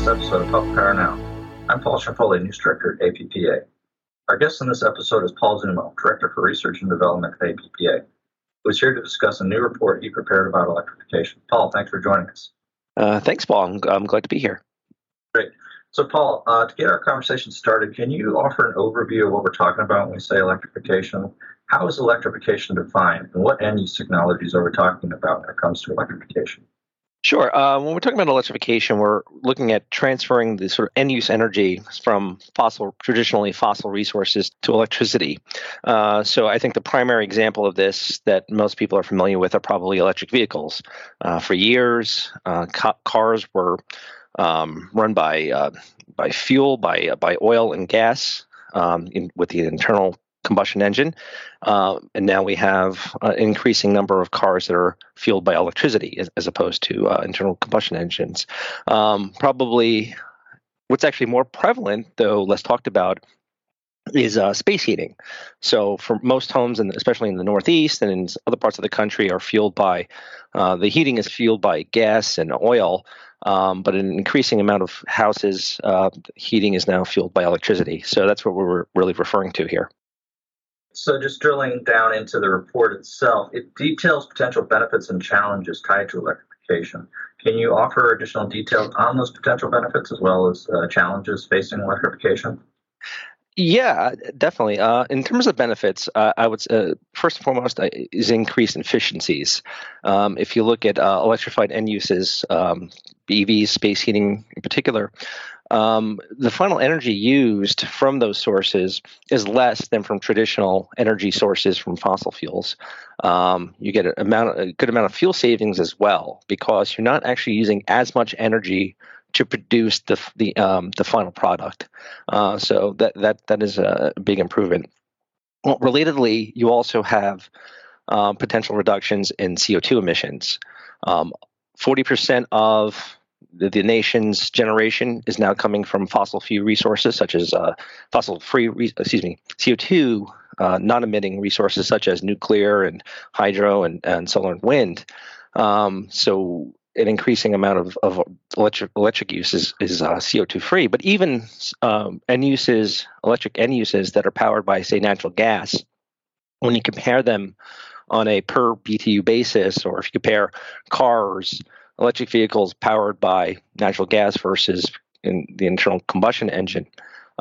latest episode of Public Power Now. I'm Paul Ciampoli, News Director at APPA. Our guest in this episode is Paul Zummo, Director for Research and Development at APPA, who is here to discuss a new report he prepared about electrification. Paul, thanks for joining us. Uh, thanks, Paul. I'm, I'm, glad to be here. Great. So, Paul, uh, to get our conversation started, can you offer an overview of what we're talking about when we say electrification? How is electrification defined, and what end use technologies are we talking about when it comes to electrification? Sure. Uh, when we're talking about electrification, we're looking at transferring the sort of end use energy from fossil, traditionally fossil resources to electricity. Uh, so I think the primary example of this that most people are familiar with are probably electric vehicles. Uh, for years, uh, ca- cars were um, run by uh, by fuel, by uh, by oil and gas, um, in, with the internal combustion engine. Uh, and now we have an increasing number of cars that are fueled by electricity as, as opposed to uh, internal combustion engines. Um, probably what's actually more prevalent, though less talked about, is uh, space heating. So, for most homes, and especially in the Northeast and in other parts of the country, are fueled by uh, the heating is fueled by gas and oil. Um, but an increasing amount of houses, uh, heating is now fueled by electricity. So that's what we're really referring to here. So, just drilling down into the report itself, it details potential benefits and challenges tied to electrification. Can you offer additional details on those potential benefits as well as uh, challenges facing electrification? Yeah, definitely. Uh, in terms of benefits, uh, I would uh, first and foremost uh, is increased efficiencies. Um, if you look at uh, electrified end uses, um, EVs, space heating in particular, um, the final energy used from those sources is less than from traditional energy sources from fossil fuels. Um, you get a, amount, a good amount of fuel savings as well because you're not actually using as much energy to produce the the um, the final product. Uh, so that that that is a big improvement. Well, relatedly, you also have um, potential reductions in CO2 emissions. Um, forty percent of the, the, nation's generation is now coming from fossil fuel resources such as uh, fossil free, re- excuse me, CO2 uh, non emitting resources such as nuclear and hydro and, and solar and wind. Um, so an increasing amount of, of electric electric use is, is uh, CO2 free, but even um, end uses, electric end uses that are powered by, say, natural gas, when you compare them on a per BTU basis, or if you compare cars electric vehicles powered by natural gas versus in the internal combustion engine,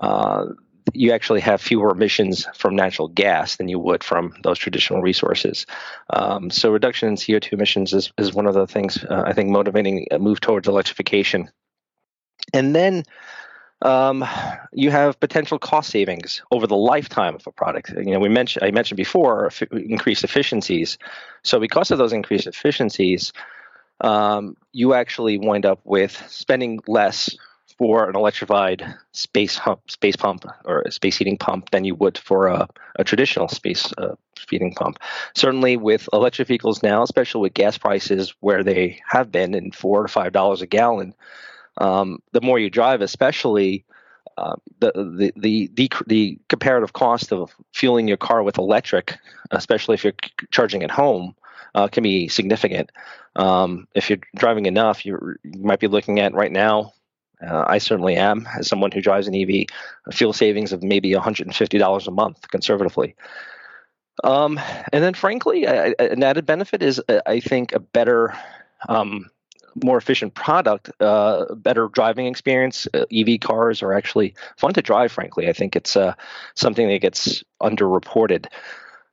uh, you actually have fewer emissions from natural gas than you would from those traditional resources. Um, so, reduction in CO2 emissions is, is one of the things uh, I think motivating a move towards electrification. And then um, you have potential cost savings over the lifetime of a product. You know, we mentioned I mentioned before increased efficiencies. So, because of those increased efficiencies, um, you actually wind up with spending less for an electrified space pump, space pump or a space heating pump than you would for a, a traditional space uh, heating pump. Certainly, with electric vehicles now, especially with gas prices where they have been in four to five dollars a gallon, um, the more you drive, especially. Uh, the, the the the the comparative cost of fueling your car with electric, especially if you're charging at home, uh, can be significant. Um, if you're driving enough, you might be looking at right now. Uh, I certainly am, as someone who drives an EV, a fuel savings of maybe $150 a month conservatively. Um, and then, frankly, I, an added benefit is, uh, I think, a better, um, more efficient product, uh, better driving experience. Uh, EV cars are actually fun to drive, frankly. I think it's uh, something that gets underreported.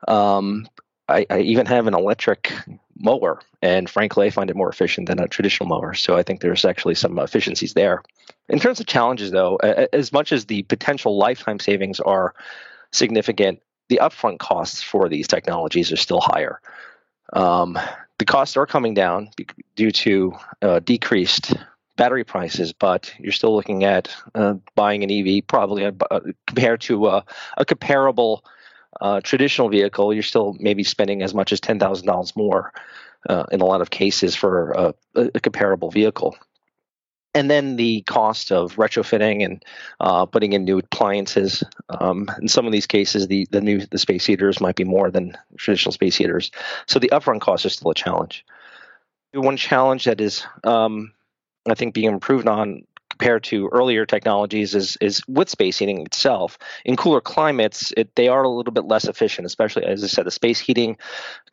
Um, I, I, even have an electric mower, and frankly, I find it more efficient than a traditional mower. So I think there's actually some efficiencies there. In terms of challenges, though, as much as the potential lifetime savings are significant, the upfront costs for these technologies are still higher. Um, the costs are coming down due to uh, decreased battery prices, but you're still looking at uh, buying an EV probably uh, compared to a comparable uh, traditional vehicle, you're still maybe spending as much as ten thousand dollars more uh, in a lot of cases for a, a, comparable vehicle. And then the cost of retrofitting and uh, putting in new appliances. Um, in some of these cases, the the new the space heaters might be more than traditional space heaters. So the upfront costs are still a challenge. One challenge that is, um, I think, being improved on compared to earlier technologies is is with space heating itself. In cooler climates, it, they are a little bit less efficient, especially as I said, the space heating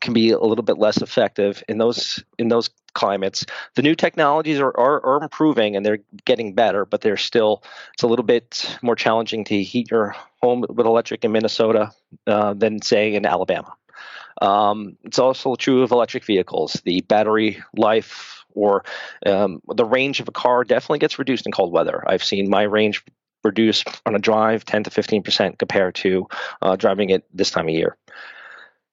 can be a little bit less effective in those in those climates. The new technologies are, are, are improving and they're getting better, but they're still it's a little bit more challenging to heat your home with electric in Minnesota uh, than say in Alabama. Um, it's also true of electric vehicles. The battery life or um, the range of a car definitely gets reduced in cold weather. I've seen my range reduce on a drive 10 to 15 percent compared to uh, driving it this time of year.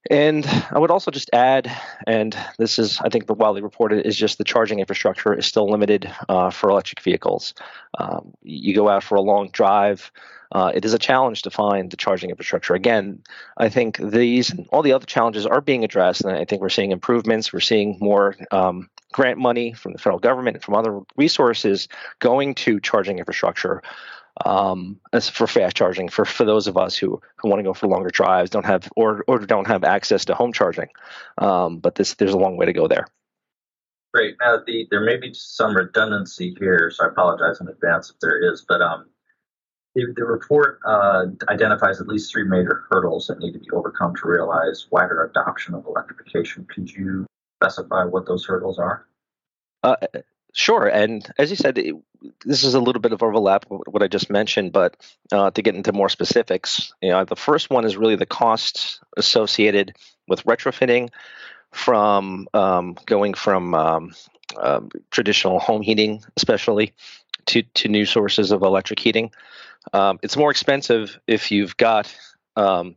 And I would also just add, and this is, I think, the widely reported, is just the charging infrastructure is still limited uh, for electric vehicles. Um, you go out for a long drive, uh, it is a challenge to find the charging infrastructure. Again, I think these and all the other challenges are being addressed, and I think we're seeing improvements. We're seeing more um, grant money from the federal government and from other resources going to charging infrastructure um, as for fast charging for, for those of us who, who want to go for longer drives, don't have or or don't have access to home charging. Um, but this there's a long way to go there. Great. Now, the, there may be some redundancy here, so I apologize in advance if there is. But um, the, the report uh, identifies at least three major hurdles that need to be overcome to realize wider adoption of electrification. Could you specify what those hurdles are? Uh, sure. And as you said, this is a little bit of overlap with what I just mentioned, but uh, to get into more specifics, you know, the first one is really the costs associated with retrofitting from um, going from um, um, traditional home heating, especially to, to new sources of electric heating. Um, it's more expensive if you've got um,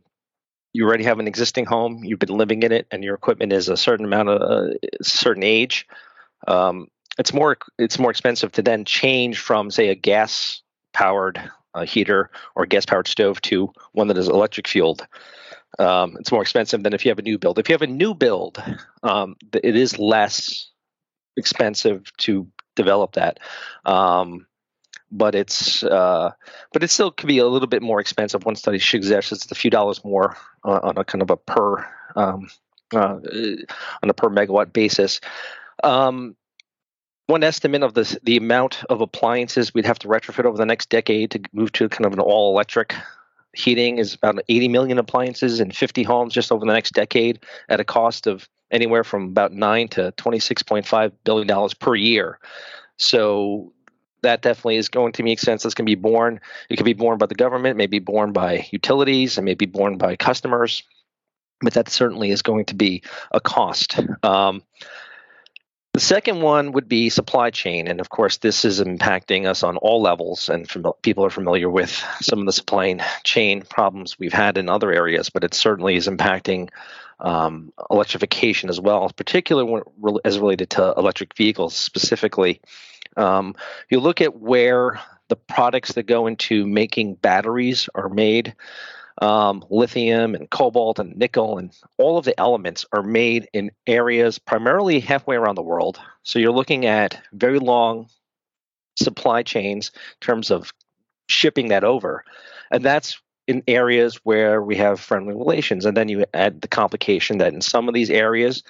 you already have an existing home, you've been living in it, and your equipment is a certain amount of a certain age. Um, it's more it's more expensive to then change from say a gas powered uh, heater or gas powered stove to one that is electric fueled. Um, it's more expensive than if you have a new build. If you have a new build, um, it is less expensive to develop that. Um, but it's uh, but it still could be a little bit more expensive. One study suggests it's a few dollars more uh, on a kind of a per um, uh, on a per megawatt basis. Um, one estimate of the the amount of appliances we'd have to retrofit over the next decade to move to kind of an all electric heating is about 80 million appliances in 50 homes just over the next decade at a cost of anywhere from about 9 to 26.5 billion dollars per year. So that definitely is going to make sense. That's going to be borne. It could be borne by the government, may be borne by utilities, and may be borne by customers. But that certainly is going to be a cost. Um, the second one would be supply chain. And of course, this is impacting us on all levels. And people are familiar with some of the supply chain problems we've had in other areas, but it certainly is impacting um, electrification as well, particularly when, as related to electric vehicles specifically. Um, you look at where the products that go into making batteries are made. Um, lithium and cobalt and nickel and all of the elements are made in areas primarily halfway around the world. So you're looking at very long supply chains in terms of shipping that over. And that's in areas where we have friendly relations. And then you add the complication that in some of these areas,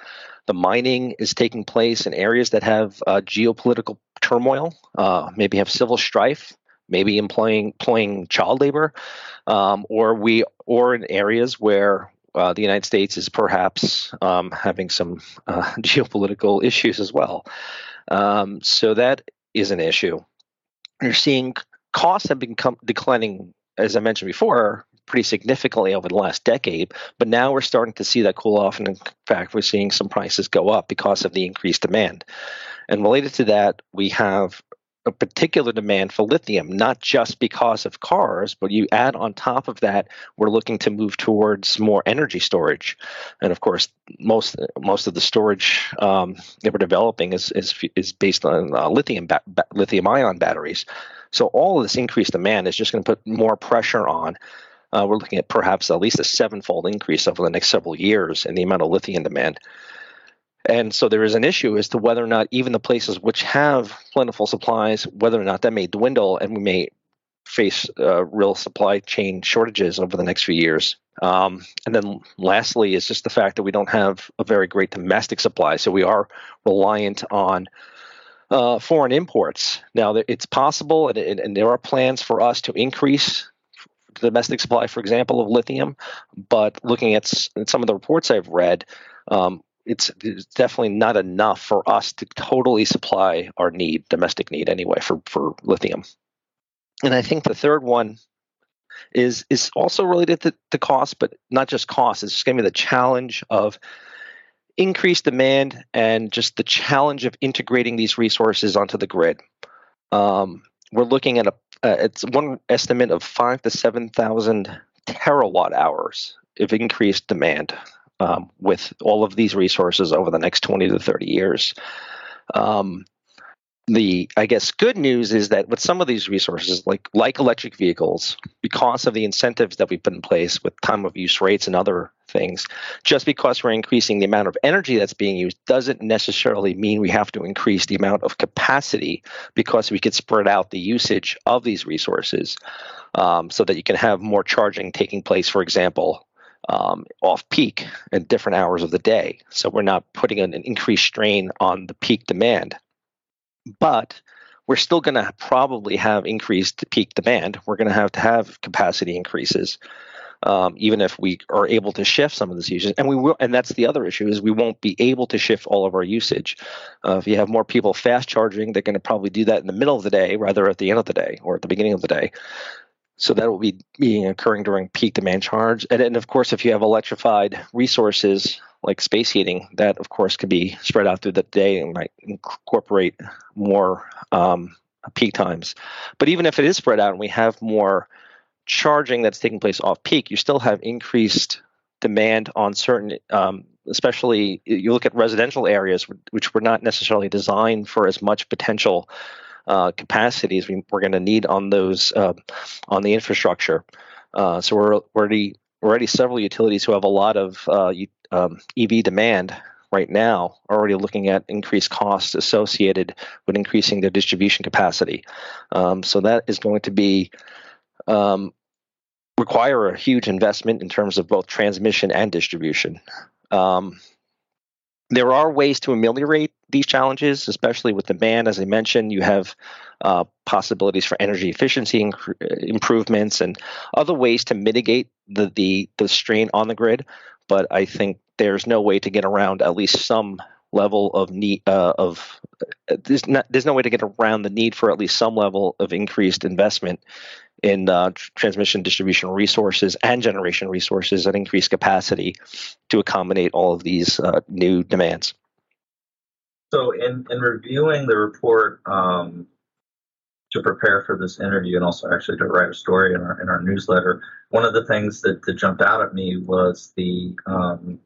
the mining is taking place in areas that have uh, geopolitical turmoil, uh, maybe have civil strife, maybe employing employing child labor, um, or we or in areas where uh, the United States is perhaps um, having some uh, geopolitical issues as well. Um, so that is an issue. You're seeing costs have been com- declining, as I mentioned before, pretty significantly over the last decade. But now we're starting to see that cool off, and in fact, we're seeing some prices go up because of the increased demand. And related to that, we have a particular demand for lithium, not just because of cars, but you add on top of that, we're looking to move towards more energy storage, and of course, most most of the storage um, that we're developing is is, is based on uh, lithium ba- ba- lithium ion batteries. So all of this increased demand is just going to put more pressure on. Uh, we're looking at perhaps at least a sevenfold increase over the next several years in the amount of lithium demand. And so there is an issue as to whether or not even the places which have plentiful supplies, whether or not that may dwindle and we may face uh, real supply chain shortages over the next few years. Um, and then lastly is just the fact that we don't have a very great domestic supply. So we are reliant on uh, foreign imports. Now, it's possible, and, and, there are plans for us to increase the domestic supply, for example, of lithium. But looking at, some of the reports I've read, um, it's, definitely not enough for us to totally supply our need, domestic need anyway, for, for lithium. And I think the third one is is also related to, to cost, but not just cost. It's just going to be the challenge of increased demand and just the challenge of integrating these resources onto the grid. Um, we're looking at a uh, it's one estimate of five to seven thousand terawatt hours of increased demand um, with all of these resources over the next twenty to thirty years. Um, the I guess good news is that with some of these resources, like like electric vehicles, because of the incentives that we've put in place with time of use rates and other things, just because we're increasing the amount of energy that's being used doesn't necessarily mean we have to increase the amount of capacity because we could spread out the usage of these resources um, so that you can have more charging taking place, for example, um, off peak at different hours of the day. So we're not putting an, an increased strain on the peak demand but we're still going to probably have increased peak demand. We're going to have to have capacity increases, um, even if we are able to shift some of this usage. And we will, and that's the other issue is we won't be able to shift all of our usage. Uh, if you have more people fast charging, they're going to probably do that in the middle of the day rather at the end of the day or at the beginning of the day. So that will be being occurring during peak demand charge. And then, of course, if you have electrified resources like space heating, that of course could be spread out through the day and might incorporate more um, peak times. But even if it is spread out and we have more charging that's taking place off peak, you still have increased demand on certain, um, especially you look at residential areas which were not necessarily designed for as much potential uh, capacities we, are going to need on those uh, on the infrastructure. Uh, so we're already already several utilities who have a lot of uh, um, EV demand right now are already looking at increased costs associated with increasing their distribution capacity. Um, so that is going to be um, require a huge investment in terms of both transmission and distribution. Um, there are ways to ameliorate these challenges, especially with demand. As I mentioned, you have uh, possibilities for energy efficiency inc- improvements and other ways to mitigate the, the, the strain on the grid. But I think there's no way to get around at least some level of need uh, of uh, there's not there's no way to get around the need for at least some level of increased investment in uh, transmission distribution resources and generation resources and increased capacity to accommodate all of these uh, new demands. So, in, in reviewing the report um, to prepare for this interview and also actually to write a story in our, in our newsletter, one of the things that, that jumped out at me was the um,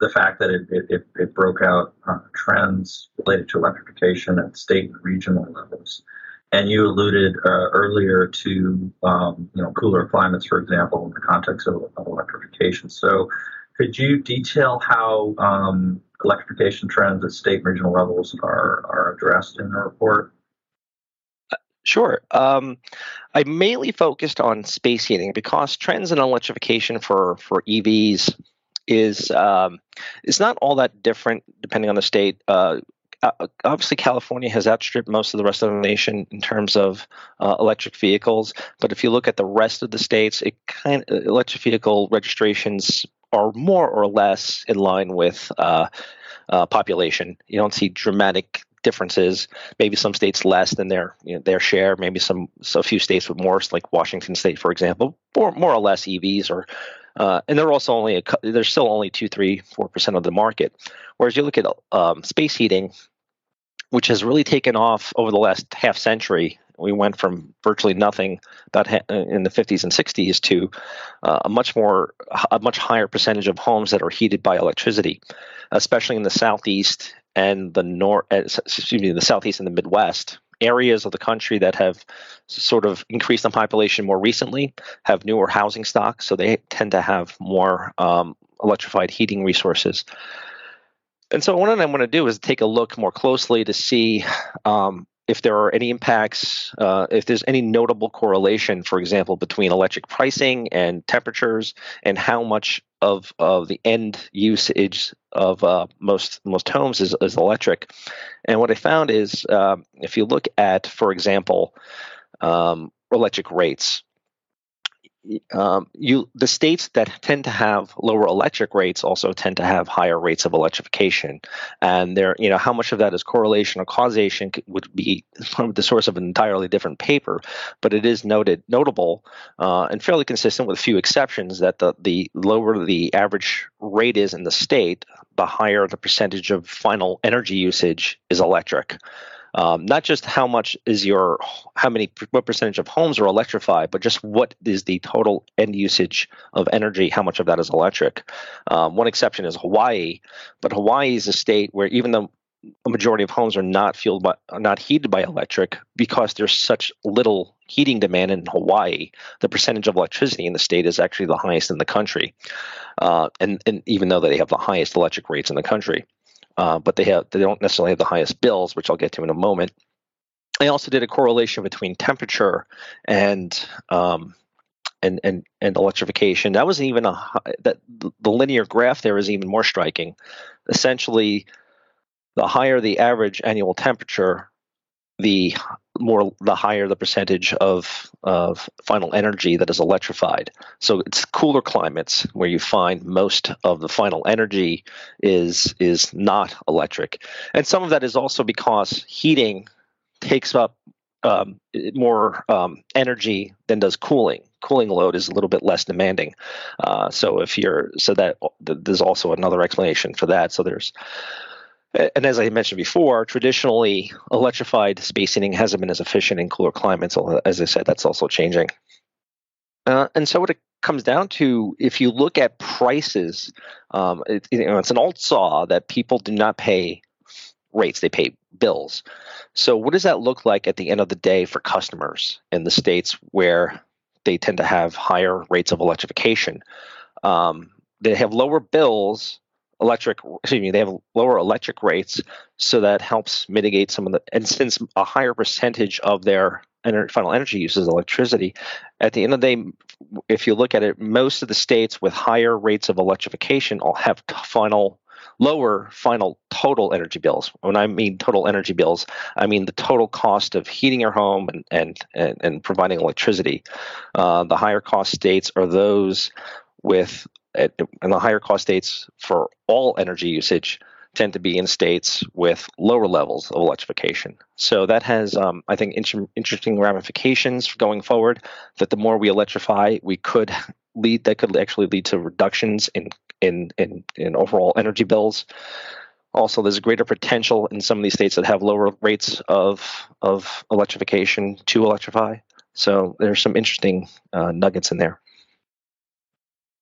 the fact that it, it, it broke out uh, trends related to electrification at state and regional levels. And you alluded uh, earlier to um, you know cooler climates, for example, in the context of, of electrification. So, could you detail how um, electrification trends at state and regional levels are are addressed in the report? Sure. Um, I mainly focused on space heating because trends in electrification for for EVs is um, not all that different depending on the state. Uh, obviously California has outstripped most of the rest of the nation in terms of uh, electric vehicles. But if you look at the rest of the states, it kind of, electric vehicle registrations are more or less in line with uh, uh, population. You don't see dramatic differences. Maybe some states less than their you know, their share. Maybe some so a few states with more, like Washington State, for example, more more or less EVs or uh, and they're also only a, they're still only two, three, four percent of the market. Whereas you look at um, space heating, which has really taken off over the last half century. We went from virtually nothing about in the 50s and 60s to uh, a much more a much higher percentage of homes that are heated by electricity, especially in the southeast and the north. Uh, excuse me, the southeast and the Midwest areas of the country that have sort of increased in population more recently have newer housing stocks, so they tend to have more um, electrified heating resources. And so, one what I want to do is take a look more closely to see um, if there are any impacts, uh, if there's any notable correlation, for example, between electric pricing and temperatures, and how much of of the end usage of uh, most most homes is, is electric. And what I found is um, if you look at, for example, um, electric rates, um, you the states that tend to have lower electric rates also tend to have higher rates of electrification, and there, you know, how much of that is correlation or causation would be the source of an entirely different paper, but it is noted notable uh, and fairly consistent with a few exceptions that the the lower the average rate is in the state, the higher the percentage of final energy usage is electric. Um, not just how much is your how many what percentage of homes are electrified, but just what is the total end usage of energy? How much of that is electric? Um, one exception is Hawaii, but Hawaii is a state where even though a majority of homes are not fueled by not heated by electric because there's such little heating demand in Hawaii. The percentage of electricity in the state is actually the highest in the country, uh, and and even though they have the highest electric rates in the country uh, but they have they don't necessarily have the highest bills, which I'll get to in a moment. I also did a correlation between temperature and um, and and and electrification. That was even a that the linear graph there is even more striking. Essentially, the higher the average annual temperature, the more the higher the percentage of of final energy that is electrified. So it's cooler climates where you find most of the final energy is is not electric, and some of that is also because heating takes up um, more um, energy than does cooling. Cooling load is a little bit less demanding. Uh, so if you're so that there's also another explanation for that. So there's and as I mentioned before, traditionally electrified space heating hasn't been as efficient in cooler climates. As I said, that's also changing. Uh, and so what it comes down to, if you look at prices, um, it, you know, it's an old saw that people do not pay rates; they pay bills. So what does that look like at the end of the day for customers in the states where they tend to have higher rates of electrification? Um, they have lower bills electric excuse me they have lower electric rates so that helps mitigate some of the and since a higher percentage of their energy, final energy use is electricity at the end of the day if you look at it most of the states with higher rates of electrification all have final lower final total energy bills. When i mean total energy bills i mean the total cost of heating your home and and and, and providing electricity. Uh, the higher cost states are those with and the higher cost states for all energy usage tend to be in states with lower levels of electrification. So that has, um, I think, inter- interesting ramifications going forward. That the more we electrify, we could lead that could actually lead to reductions in in in, in overall energy bills. Also, there's a greater potential in some of these states that have lower rates of of electrification to electrify. So there's some interesting uh, nuggets in there.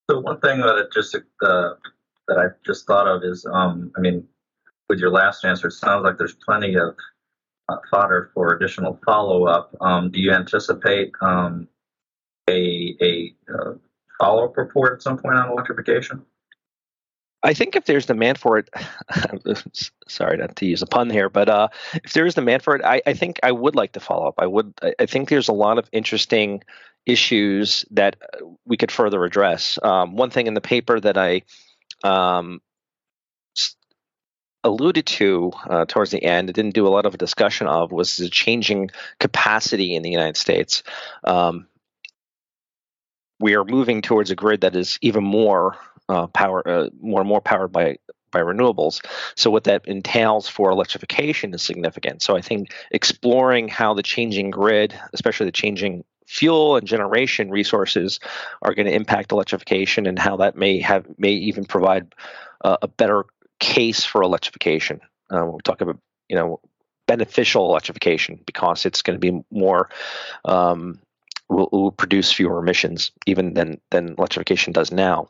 So one thing that it just uh, that I just thought of is, um, I mean, with your last answer, it sounds like there's plenty of uh, fodder for additional follow up. Um, do you anticipate um, a a uh, follow up report at some point on electrification? I think if there's demand for it, sorry not to use a pun here, but uh, if there is demand for it, I, I, think I would like to follow up. I would. I think there's a lot of interesting issues that we could further address. Um, one thing in the paper that I um, alluded to uh, towards the end, didn't do a lot of discussion of, was the changing capacity in the United States. Um, we are moving towards a grid that is even more uh, power, uh, more and more powered by by renewables. So what that entails for electrification is significant. So I think exploring how the changing grid, especially the changing fuel and generation resources are going to impact electrification and how that may have may even provide uh, a better case for electrification. Uh, we talk about you know beneficial electrification because it's going to be more um, will, will produce fewer emissions even than than electrification does now.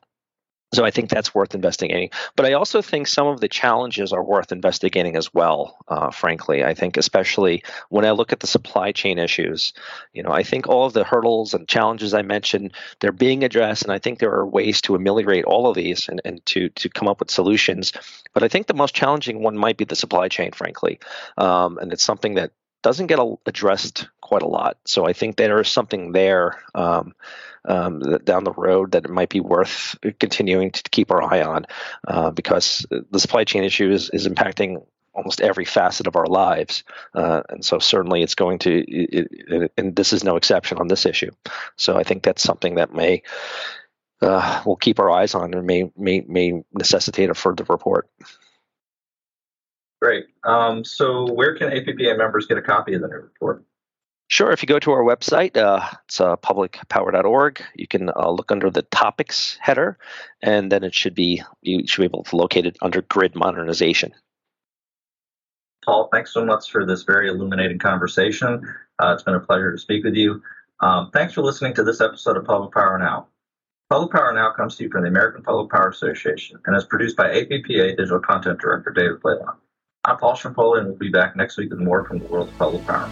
So I think that's worth investigating. But I also think some of the challenges are worth investigating as well. Uh, frankly, I think especially when I look at the supply chain issues, you know, I think all of the hurdles and challenges I mentioned they're being addressed, and I think there are ways to ameliorate all of these and, and to to come up with solutions. But I think the most challenging one might be the supply chain, frankly, um, and it's something that doesn't get addressed quite a lot. So I think there is something there um, um, down the road that it might be worth continuing to keep our eye on uh, because the supply chain issue is, is impacting almost every facet of our lives. Uh, and so certainly it's going to, it, it, and this is no exception on this issue. So I think that's something that may, uh, we'll keep our eyes on and may, may, may necessitate a further report. Great. Um, so where can APPA members get a copy of the new report? Sure. If you go to our website, uh, it's uh, publicpower.org. You can uh, look under the topics header, and then it should be you should be able to locate it under grid modernization. Paul, thanks so much for this very illuminating conversation. Uh, it's been a pleasure to speak with you. Um, thanks for listening to this episode of Public Power Now. Public Power Now comes to you from the American Public Power Association and is produced by APPA Digital Content Director David Blaylock. I'm Paul Ciampoli, and we'll be back next week with more from the world of public power.